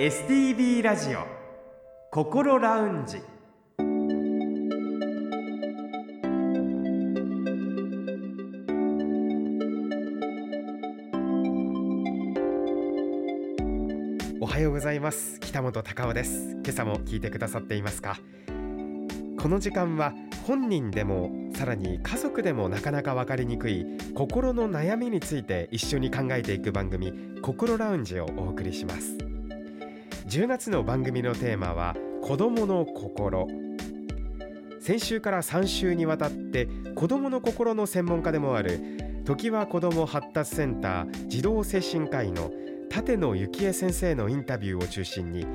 STB ラジオ心ラウンジ。おはようございます。北本隆夫です。今朝も聞いてくださっていますか？この時間は本人でもさらに家族でもなかなか分かりにくい心の悩みについて一緒に考えていく番組心ラウンジをお送りします。10月の番組のテーマは子供の心。先週から3週にわたって子供の心の専門家でもある時は子ども発達センター児童精神科医の立野幸恵先生のインタビューを中心に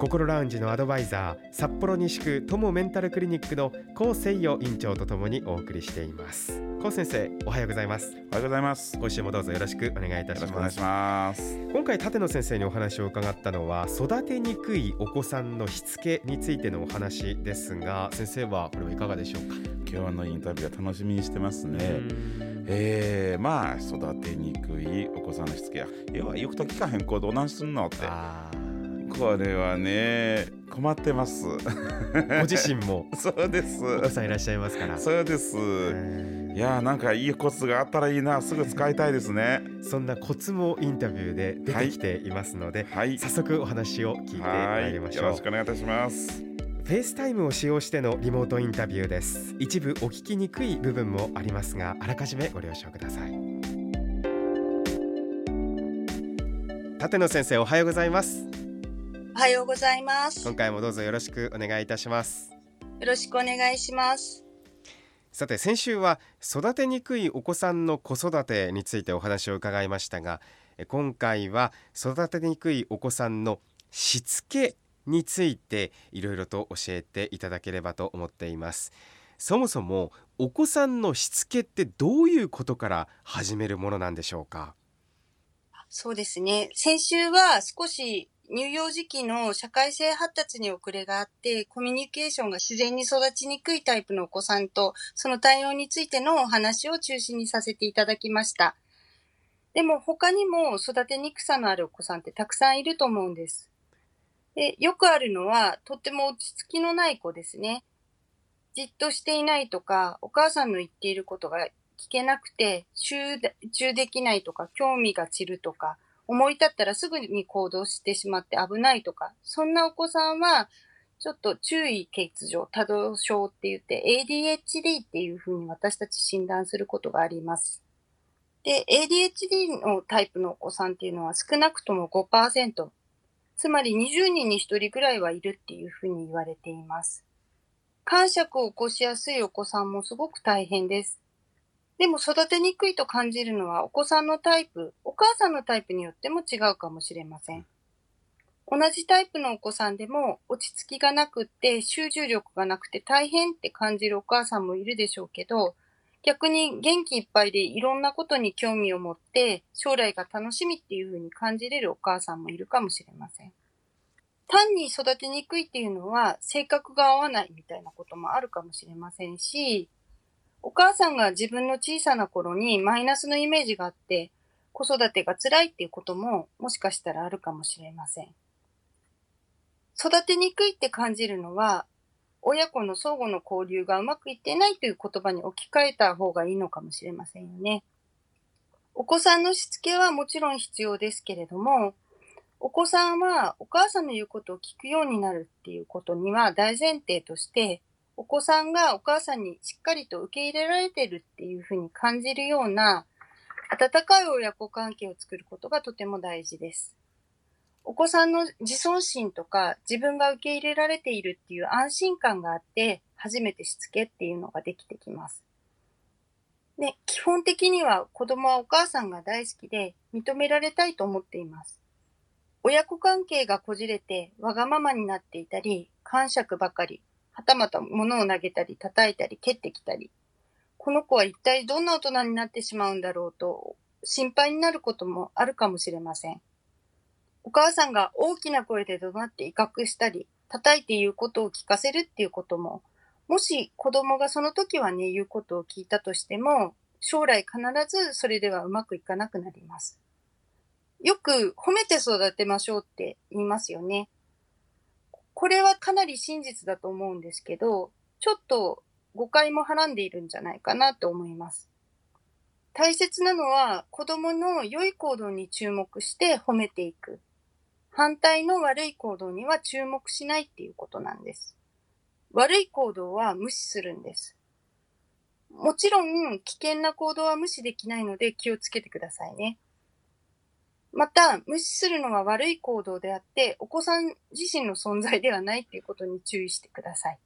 心ラウンジのアドバイザー札幌西区友メンタルクリニックの高誠代院長とともにお送りしています。高先生おはようございますおはようございます。今週もどうぞよろしくお願いいたしますよろしくお願いします。今回立野先生にお話を伺ったのは育てにくいお子さんのしつけについてのお話ですが先生はこれはいかがでしょうか？今日のインタビューは楽しみにしてますね。うんえー、まあ育てにくいお子さんのしつけや要は言うこと聞かへん子どうなんすんのってあこれはね困ってます。ー ご自身もそうです。お子さんいらっしゃいますからそうです。うんいやーなんかいいコツがあったらいいなすぐ使いたいですね。そんなコツもインタビューで出てきていますので、はい。早速お話を聞いてまいりましょうよろしくお願いいたします。フェイスタイムを使用してのリモートインタビューです一部お聞きにくい部分もありますがあらかじめご了承ください館農先生おはようございますおはようございます。今回もどうぞよろしくお願いいたしますよろしくお願いします。さて先週は育てにくいお子さんの子育てについてお話を伺いましたがえ今回は育てにくいお子さんのしつけについていろいろと教えていただければと思っていますそもそもお子さんのしつけってどういうことから始めるものなんでしょうか？そうですね。先週は少し乳幼児期の社会性発達に遅れがあって、コミュニケーションが自然に育ちにくいタイプのお子さんと、その対応についてのお話を中心にさせていただきました。でも他にも育てにくさのあるお子さんってたくさんいると思うんです。で、よくあるのは、とっても落ち着きのない子ですね。じっとしていないとか、お母さんの言っていることが聞けなくて、集中できないとか、興味が散るとか、思い立ったらすぐに行動してしまって危ないとか、そんなお子さんは、ちょっと注意欠如、多動症って言って ADHD っていうふうに私たち診断することがあります。で、ADHD のタイプのお子さんっていうのは少なくとも5%、つまり20人に1人ぐらいはいるっていうふうに言われています。感触を起こしやすいお子さんもすごく大変です。でも育てにくいと感じるのはお子さんのタイプ、お母さんのタイプによっても違うかもしれません。同じタイプのお子さんでも落ち着きがなくって集中力がなくて大変って感じるお母さんもいるでしょうけど、逆に元気いっぱいでいろんなことに興味を持って将来が楽しみっていうふうに感じれるお母さんもいるかもしれません。単に育てにくいっていうのは性格が合わないみたいなこともあるかもしれませんし、お母さんが自分の小さな頃にマイナスのイメージがあって、子育てが辛いっていうことももしかしたらあるかもしれません。育てにくいって感じるのは、親子の相互の交流がうまくいってないという言葉に置き換えた方がいいのかもしれませんよね。お子さんのしつけはもちろん必要ですけれども、お子さんはお母さんの言うことを聞くようになるっていうことには大前提として、お子さんがお母さんにしっかりと受け入れられてるっていうふうに感じるような温かい親子関係を作ることがとても大事です。お子さんの自尊心とか自分が受け入れられているっていう安心感があって初めてしつけっていうのができてきます。で、基本的には子供はお母さんが大好きで認められたいと思っています。親子関係がこじれてわがままになっていたり、感触ばかり、はたまた物を投げたり叩いたり蹴ってきたり、この子は一体どんな大人になってしまうんだろうと心配になることもあるかもしれません。お母さんが大きな声で怒鳴って威嚇したり、叩いて言うことを聞かせるっていうことも、もし子供がその時はね、言うことを聞いたとしても、将来必ずそれではうまくいかなくなります。よく褒めて育てましょうって言いますよね。これはかなり真実だと思うんですけど、ちょっと誤解もはらんでいるんじゃないかなと思います。大切なのは子供の良い行動に注目して褒めていく。反対の悪い行動には注目しないっていうことなんです。悪い行動は無視するんです。もちろん危険な行動は無視できないので気をつけてくださいね。また、無視するのは悪い行動であって、お子さん自身の存在ではないっていうことに注意してください。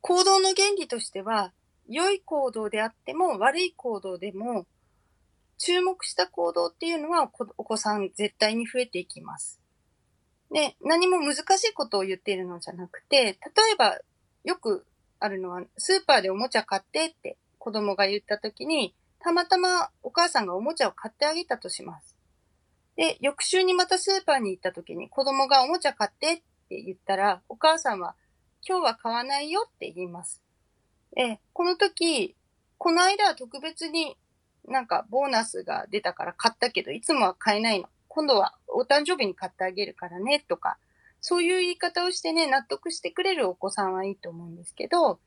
行動の原理としては、良い行動であっても悪い行動でも、注目した行動っていうのはお子さん絶対に増えていきます。で、何も難しいことを言っているのじゃなくて、例えばよくあるのは、スーパーでおもちゃ買ってって子供が言った時に、たまたまお母さんがおもちゃを買ってあげたとします。で、翌週にまたスーパーに行った時に子供がおもちゃ買ってって言ったら、お母さんは今日は買わないよって言います。え、この時、この間は特別になんかボーナスが出たから買ったけど、いつもは買えないの。今度はお誕生日に買ってあげるからね、とか、そういう言い方をしてね、納得してくれるお子さんはいいと思うんですけど、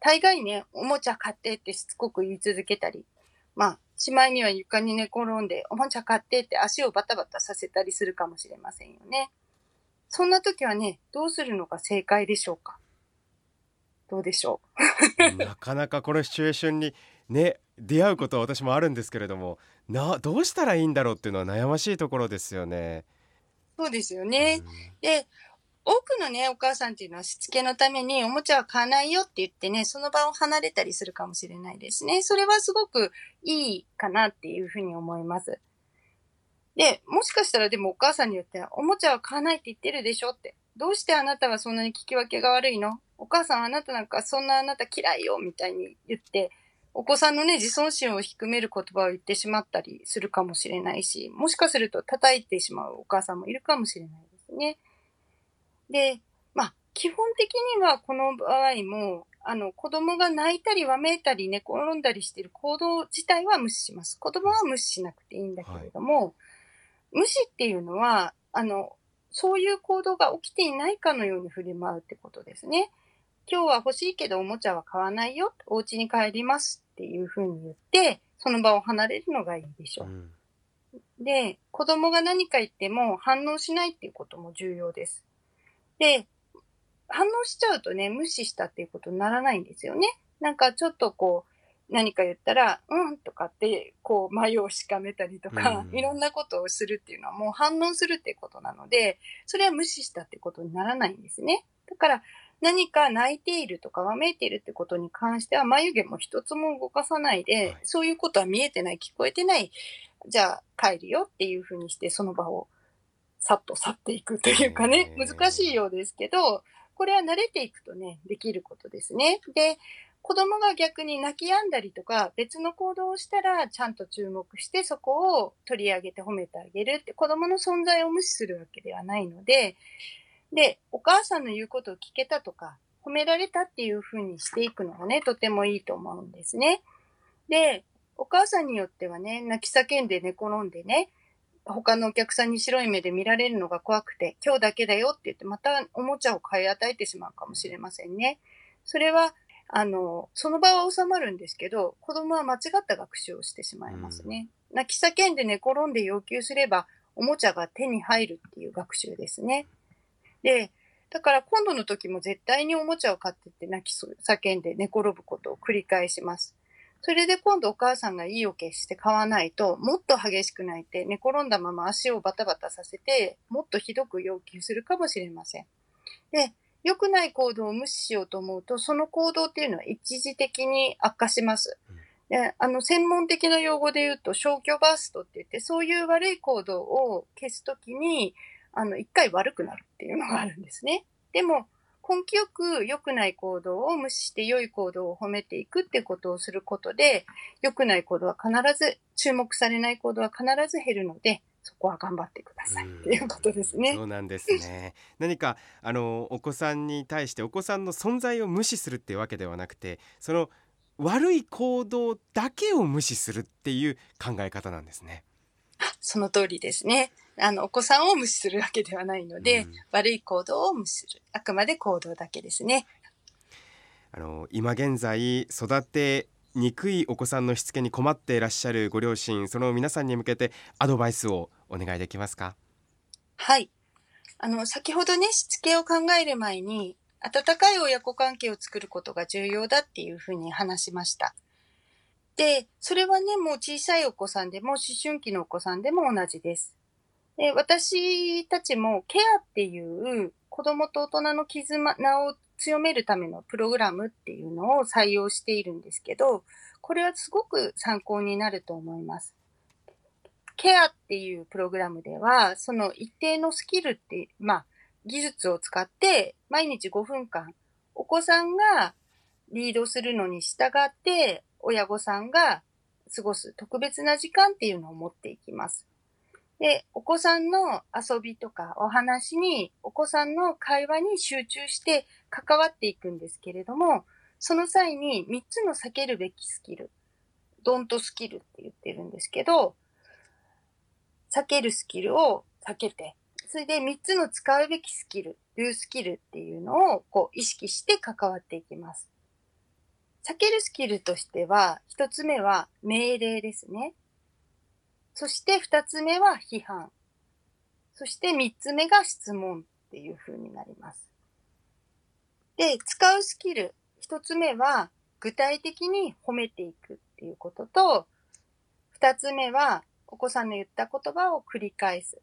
大概ね、おもちゃ買ってってしつこく言い続けたり、まあ、しまいには床に寝転んで、おもちゃ買ってって足をバタバタさせたりするかもしれませんよね。そんな時はね、どうするのが正解でしょうか？どうでしょう？なかなかこのシチュエーションにね、出会うことは私もあるんですけれども、な、どうしたらいいんだろうっていうのは悩ましいところですよね。そうですよね。うん、で、多くのね、お母さんっていうのはしつけのためにおもちゃは買わないよって言ってね、その場を離れたりするかもしれないですね。それはすごくいいかなっていうふうに思います。で、もしかしたらでもお母さんによっては、おもちゃは買わないって言ってるでしょって。どうしてあなたはそんなに聞き分けが悪いの？お母さんあなたなんかそんなあなた嫌いよみたいに言って、お子さんのね、自尊心を低める言葉を言ってしまったりするかもしれないし、もしかすると叩いてしまうお母さんもいるかもしれないですね。で、まあ、基本的にはこの場合も、あの、子供が泣いたりわめいたり寝転んだりしている行動自体は無視します。子供は無視しなくていいんだけれども、はい、無視っていうのは、あの、そういう行動が起きていないかのように振り回うってことですね。今日は欲しいけどおもちゃは買わないよ。お家に帰りますっていうふうに言って、その場を離れるのがいいでしょう。うん、で、子供が何か言っても反応しないっていうことも重要です。で、反応しちゃうとね、無視したっていうことにならないんですよね。なんかちょっとこう、何か言ったら、うんとかって、こう、眉をしかめたりとか、うん、いろんなことをするっていうのはもう反応するっていうことなので、それは無視したってことにならないんですね。だから、何か泣いているとかわめいているってことに関しては、眉毛も一つも動かさないで、はい、そういうことは見えてない、聞こえてない、じゃあ帰るよっていうふうにして、その場をさっと去っていくというかね、難しいようですけど、これは慣れていくとね、できることですね。で、子供が逆に泣き止んだりとか、別の行動をしたら、ちゃんと注目して、そこを取り上げて褒めてあげるって、子供の存在を無視するわけではないので、で、お母さんの言うことを聞けたとか、褒められたっていう風にしていくのがね、とてもいいと思うんですね。で、お母さんによってはね、泣き叫んで寝転んでね、他のお客さんに白い目で見られるのが怖くて、今日だけだよって言って、またおもちゃを買い与えてしまうかもしれませんね。それは、あの、その場は収まるんですけど、子供は間違った学習をしてしまいますね。うん、泣き叫んで寝転んで要求すれば、おもちゃが手に入るっていう学習ですね。で、だから今度の時も絶対におもちゃを買ってって泣き叫んで寝転ぶことを繰り返します。それで今度お母さんが意を決して買わないと、もっと激しく泣いて寝転んだまま足をバタバタさせて、もっとひどく要求するかもしれません。で、良くない行動を無視しようと思うと、その行動っていうのは一時的に悪化します。であの、専門的な用語で言うと、消去バーストって言って、そういう悪い行動を消すときに、あの、一回悪くなるっていうのがあるんですね。でも、根気よく良くない行動を無視して良い行動を褒めていくってことをすることで、良くない行動は必ず、注目されない行動は必ず減るので、そこは頑張ってくださいっていうことですね。そうなんですね。何かあのお子さんに対してお子さんの存在を無視するっていうわけではなくて、その悪い行動だけを無視するっていう考え方なんですね。その通りですね。あの、お子さんを無視するわけではないので、うん悪い行動を無視する。あくまで行動だけですね。あの今現在育てにくいお子さんのしつけに困っていらっしゃるご両親その皆さんに向けてアドバイスをお願いできますか？はい。あの、先ほどね、しつけを考える前に、温かい親子関係を作ることが重要だっていうふうに話しました。で、それはね、もう小さいお子さんでも思春期のお子さんでも同じです。で、私たちもケアっていう子供と大人の絆を強めるためのプログラムっていうのを採用しているんですけど、これはすごく参考になると思います。ケアっていうプログラムでは、その一定のスキルって、まあ、技術を使って、毎日5分間、お子さんがリードするのに従って、親御さんが過ごす特別な時間っていうのを持っていきます。で、お子さんの遊びとかお話に、お子さんの会話に集中して関わっていくんですけれども、その際に3つの避けるべきスキル、ドントスキルって言ってるんですけど、避けるスキルを避けて、それで3つの使うべきスキル、do スキルっていうのをこう意識して関わっていきます。避けるスキルとしては、1つ目は命令ですね。そして2つ目は批判。そして3つ目が質問っていう風になります。で、使うスキル、1つ目は具体的に褒めていくっていうことと、2つ目はお子さんの言った言葉を繰り返す。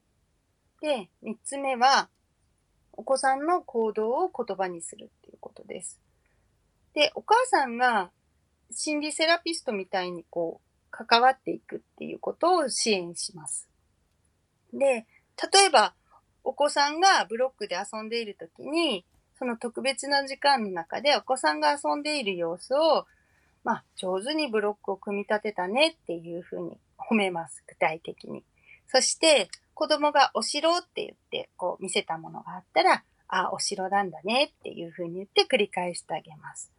で、3つ目はお子さんの行動を言葉にするっていうことです。で、お母さんが心理セラピストみたいにこう関わっていくっていうことを支援します。で、例えばお子さんがブロックで遊んでいるときに、その特別な時間の中でお子さんが遊んでいる様子を、まあ、上手にブロックを組み立てたねっていうふうに褒めます、具体的に。そして、子供がお城って言って、こう見せたものがあったら、あ、お城なんだねっていうふうに言って繰り返してあげます。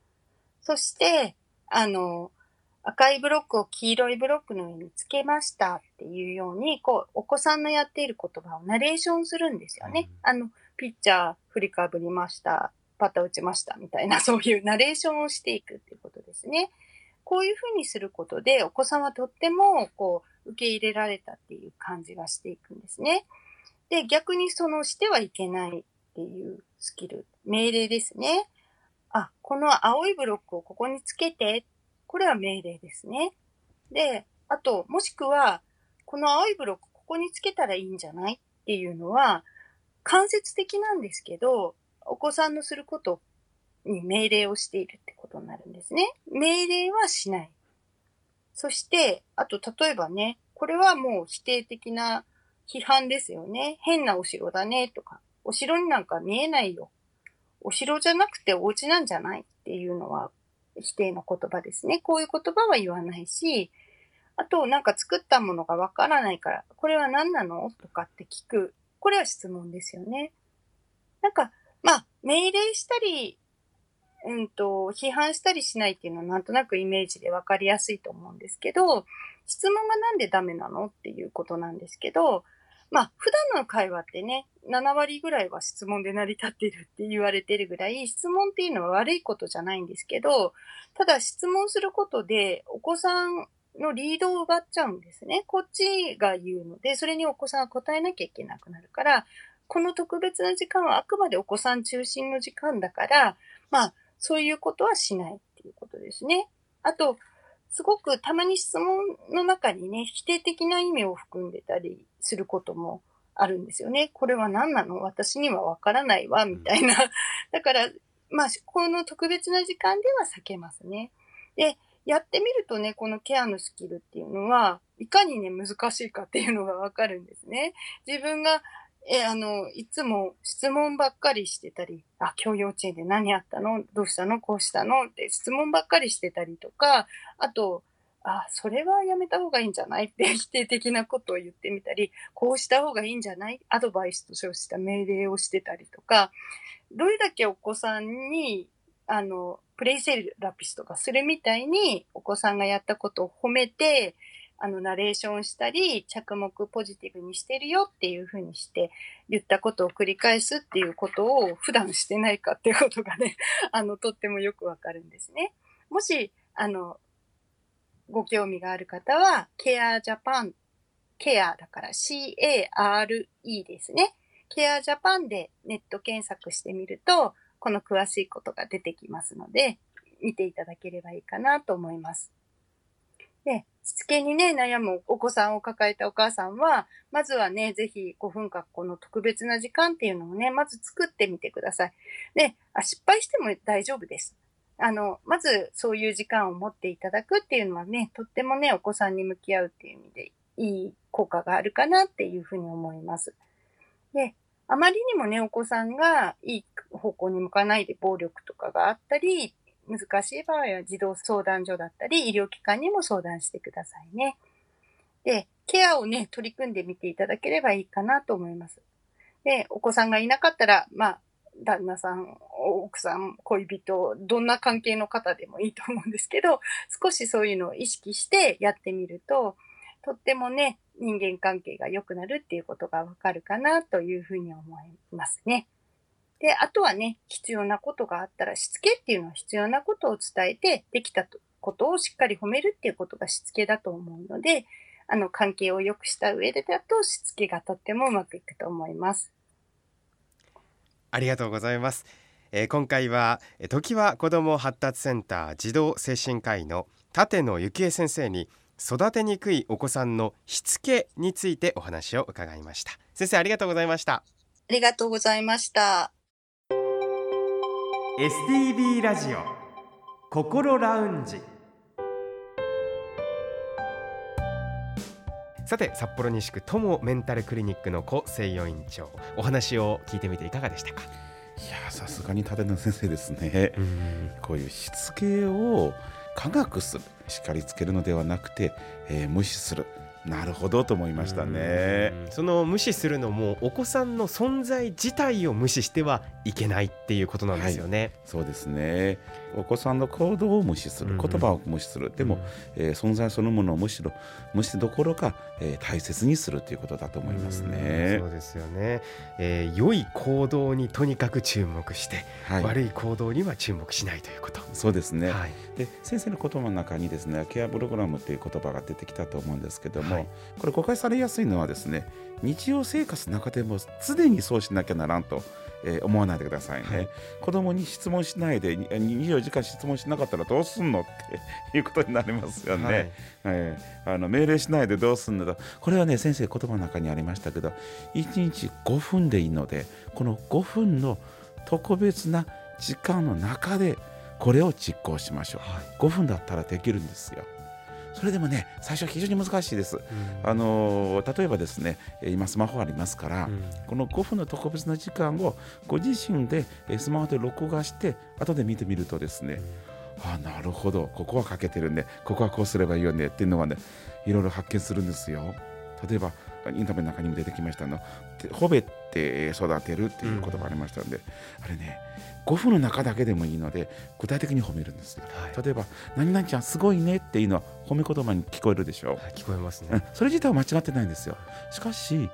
そして、あの、赤いブロックを黄色いブロックの上につけましたっていうように、こう、お子さんのやっている言葉をナレーションするんですよね。あの、ピッチャー振りかぶりました、パタ打ちましたみたいな、そういうナレーションをしていくっていうことですね。こういうふうにすることで、お子さんはとっても、こう、受け入れられたっていう感じがしていくんですね。で、逆にそのしてはいけないっていうスキル、命令ですね。あ、この青いブロックをここにつけて、これは命令ですね。で、あと、もしくは、この青いブロックここにつけたらいいんじゃないっていうのは、間接的なんですけど、お子さんのすることに命令をしているってことになるんですね。命令はしない。そして、あと、例えばね、これはもう否定的な批判ですよね。変なお城だねとか、お城になんか見えないよ。お城じゃなくてお家なんじゃないっていうのは否定の言葉ですね。こういう言葉は言わないし、あと、なんか作ったものがわからないから、これは何なの？とかって聞く。これは質問ですよね。なんか、まあ、命令したり、うんと、批判したりしないっていうのはなんとなくイメージでわかりやすいと思うんですけど、質問がなんでダメなの？っていうことなんですけど、まあ、普段の会話ってね、7割ぐらいは質問で成り立ってるって言われてるぐらい、質問っていうのは悪いことじゃないんですけど、ただ質問することで、お子さんのリードを奪っちゃうんですね。こっちが言うので、それにお子さんが答えなきゃいけなくなるから、この特別な時間はあくまでお子さん中心の時間だから、まあ、そういうことはしないっていうことですね。あと、すごくたまに質問の中にね、否定的な意味を含んでたりすることもあるんですよね。これは何なの？私にはわからないわ、みたいな。だから、まあ、この特別な時間では避けますね。で、やってみるとね、このケアのスキルっていうのは、いかにね、難しいかっていうのがわかるんですね。自分が、え、あの、いつも質問ばっかりしてたり、あ、今日幼稚園で何やったの？どうしたの？こうしたの？って質問ばっかりしてたりとか、あと、あ、それはやめた方がいいんじゃない？って 否定的なことを言ってみたり、こうした方がいいんじゃない？アドバイスと称した命令をしてたりとか、どれだけお子さんに、あの、プレイセラピストがするみたいに、お子さんがやったことを褒めて、あの、ナレーションしたり、着目ポジティブにしてるよっていうふうにして言ったことを繰り返すっていうことを普段してないかっていうことがね、あの、とってもよくわかるんですね。もし、あの、ご興味がある方は、ケアジャパン、ケアだから C-A-R-E ですね。ケアジャパンでネット検索してみると、この詳しいことが出てきますので、見ていただければいいかなと思います。で、しつけにね、悩むお子さんを抱えたお母さんは、まずはね、ぜひ5分間この特別な時間っていうのをね、まず作ってみてください。で、あ失敗しても大丈夫です。あの、まずそういう時間を持っていただくっていうのはね、とってもね、お子さんに向き合うっていう意味でいい効果があるかなっていうふうに思います。で、あまりにもね、お子さんがいい方向に向かないで暴力とかがあったり、難しい場合は児童相談所だったり、医療機関にも相談してくださいね。で、ケアをね、取り組んでみていただければいいかなと思います。で、お子さんがいなかったら、まあ、旦那さん、奥さん、恋人、どんな関係の方でもいいと思うんですけど、少しそういうのを意識してやってみると、とってもね、人間関係が良くなるっていうことがわかるかなというふうに思いますね。で、あとはね、必要なことがあったら、しつけっていうのは必要なことを伝えて、できたことをしっかり褒めるっていうことがしつけだと思うので、あの、関係を良くした上でだと、しつけがとってもうまくいくと思います。ありがとうございます。えー、今回は、時は子ども発達センター児童精神科医の立野幸恵先生に、育てにくいお子さんのしつけについてお話を伺いました。先生ありがとうございました。ありがとうございました。STB ラジオ心ラウンジさて札幌西区友メンタルクリニックの小西洋院長お話を聞いてみていかがでしたか？いやさすがに立野先生ですね。こういうしつけを科学する叱りつけるのではなくて、えー、無視する。なるほどと思いましたね。その無視するのもお子さんの存在自体を無視してはいけないっていうことなんですよね、はい、そうですね。お子さんの行動を無視する、言葉を無視する。でも、えー、存在そのものをむしろ無視どころか、えー、大切にするということだと思いますね。そうですよね、えー、良い行動にとにかく注目して、はい、悪い行動には注目しないということ。そうですね、はい、で先生の言葉の中にですねケアプログラムという言葉が出てきたと思うんですけども、はい、これ誤解されやすいのはですね日常生活の中でも常にそうしなきゃならんと、えー、思わないでくださいね、はい、子供に質問しないで24時間質問しなかったらどうすんのっていうことになりますよね、はい、えー、あの命令しないでどうすんのだこれはね先生言葉の中にありましたけど1日5分でいいのでこの5分の特別な時間の中でこれを実行しましょう、はい、5分だったらできるんですよそれでもね最初は非常に難しいです、うん、あの例えばですね今スマホありますから、うん、この5分の特別な時間をご自身でスマホで録画して後で見てみるとですね、うん、あなるほど。ここはかけてるね。ここはこうすればいいよね。っていうのはねいろいろ発見するんですよ。例えばインタビューの中にも出てきましたの褒めて育てるっていう言葉ありましたので、あれね5分の中だけでもいいので具体的に褒めるんです。よ、はい、例えば「何々ちゃんすごいね」っていうのは褒め言葉に聞こえるでしょ、はい、聞こえますね、それ自体は間違ってないんですよ。しかし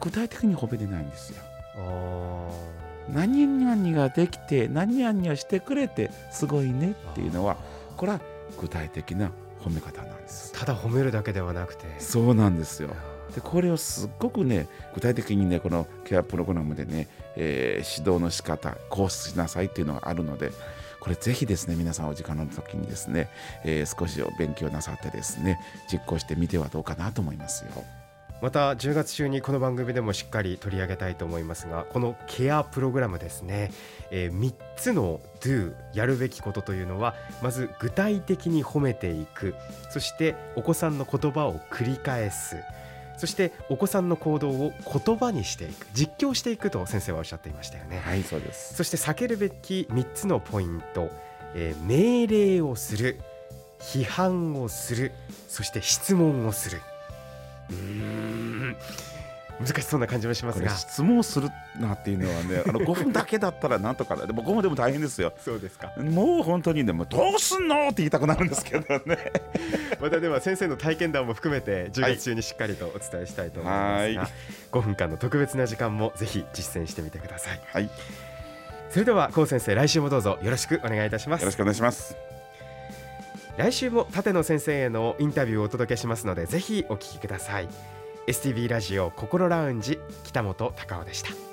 具体的に褒めてないんですよ。何々ができて何々をしてくれてすごいねっていうのはこれは具体的な褒め方なんです。ただ褒めるだけではなくて。そうなんですよでこれをすっごくね具体的にねこのケアプログラムでね、えー、指導の仕方こうしなさいっていうのがあるのでこれぜひですね皆さんお時間の時にですね、えー、少しお勉強なさってですね実行してみてはどうかなと思いますよ。また10月中にこの番組でもしっかり取り上げたいと思いますがこのケアプログラムですね、えー、3つの Do やるべきことというのはまず具体的に褒めていくそしてお子さんの言葉を繰り返すそしてお子さんの行動を言葉にしていく実況していくと先生はおっしゃっていましたよね。はいそうです。そして避けるべき3つのポイント、えー、命令をする批判をするそして質問をする。うん難しそうな感じもしますが。質問するなっていうのはねあの 5分だけだったらなんとかでも5分でも大変ですよ。そうですか。もう本当にねもうどうすんのって言いたくなるんですけどね。またでは先生の体験談も含めて10月中にしっかりとお伝えしたいと思いますが、はい、5分間の特別な時間もぜひ実践してみてください、はい、それでは高先生来週もどうぞよろしくお願いいたします。よろしくお願いします。来週も立野先生へのインタビューをお届けしますのでぜひお聞きください STV ラジオ心ラウンジ北本隆夫でした。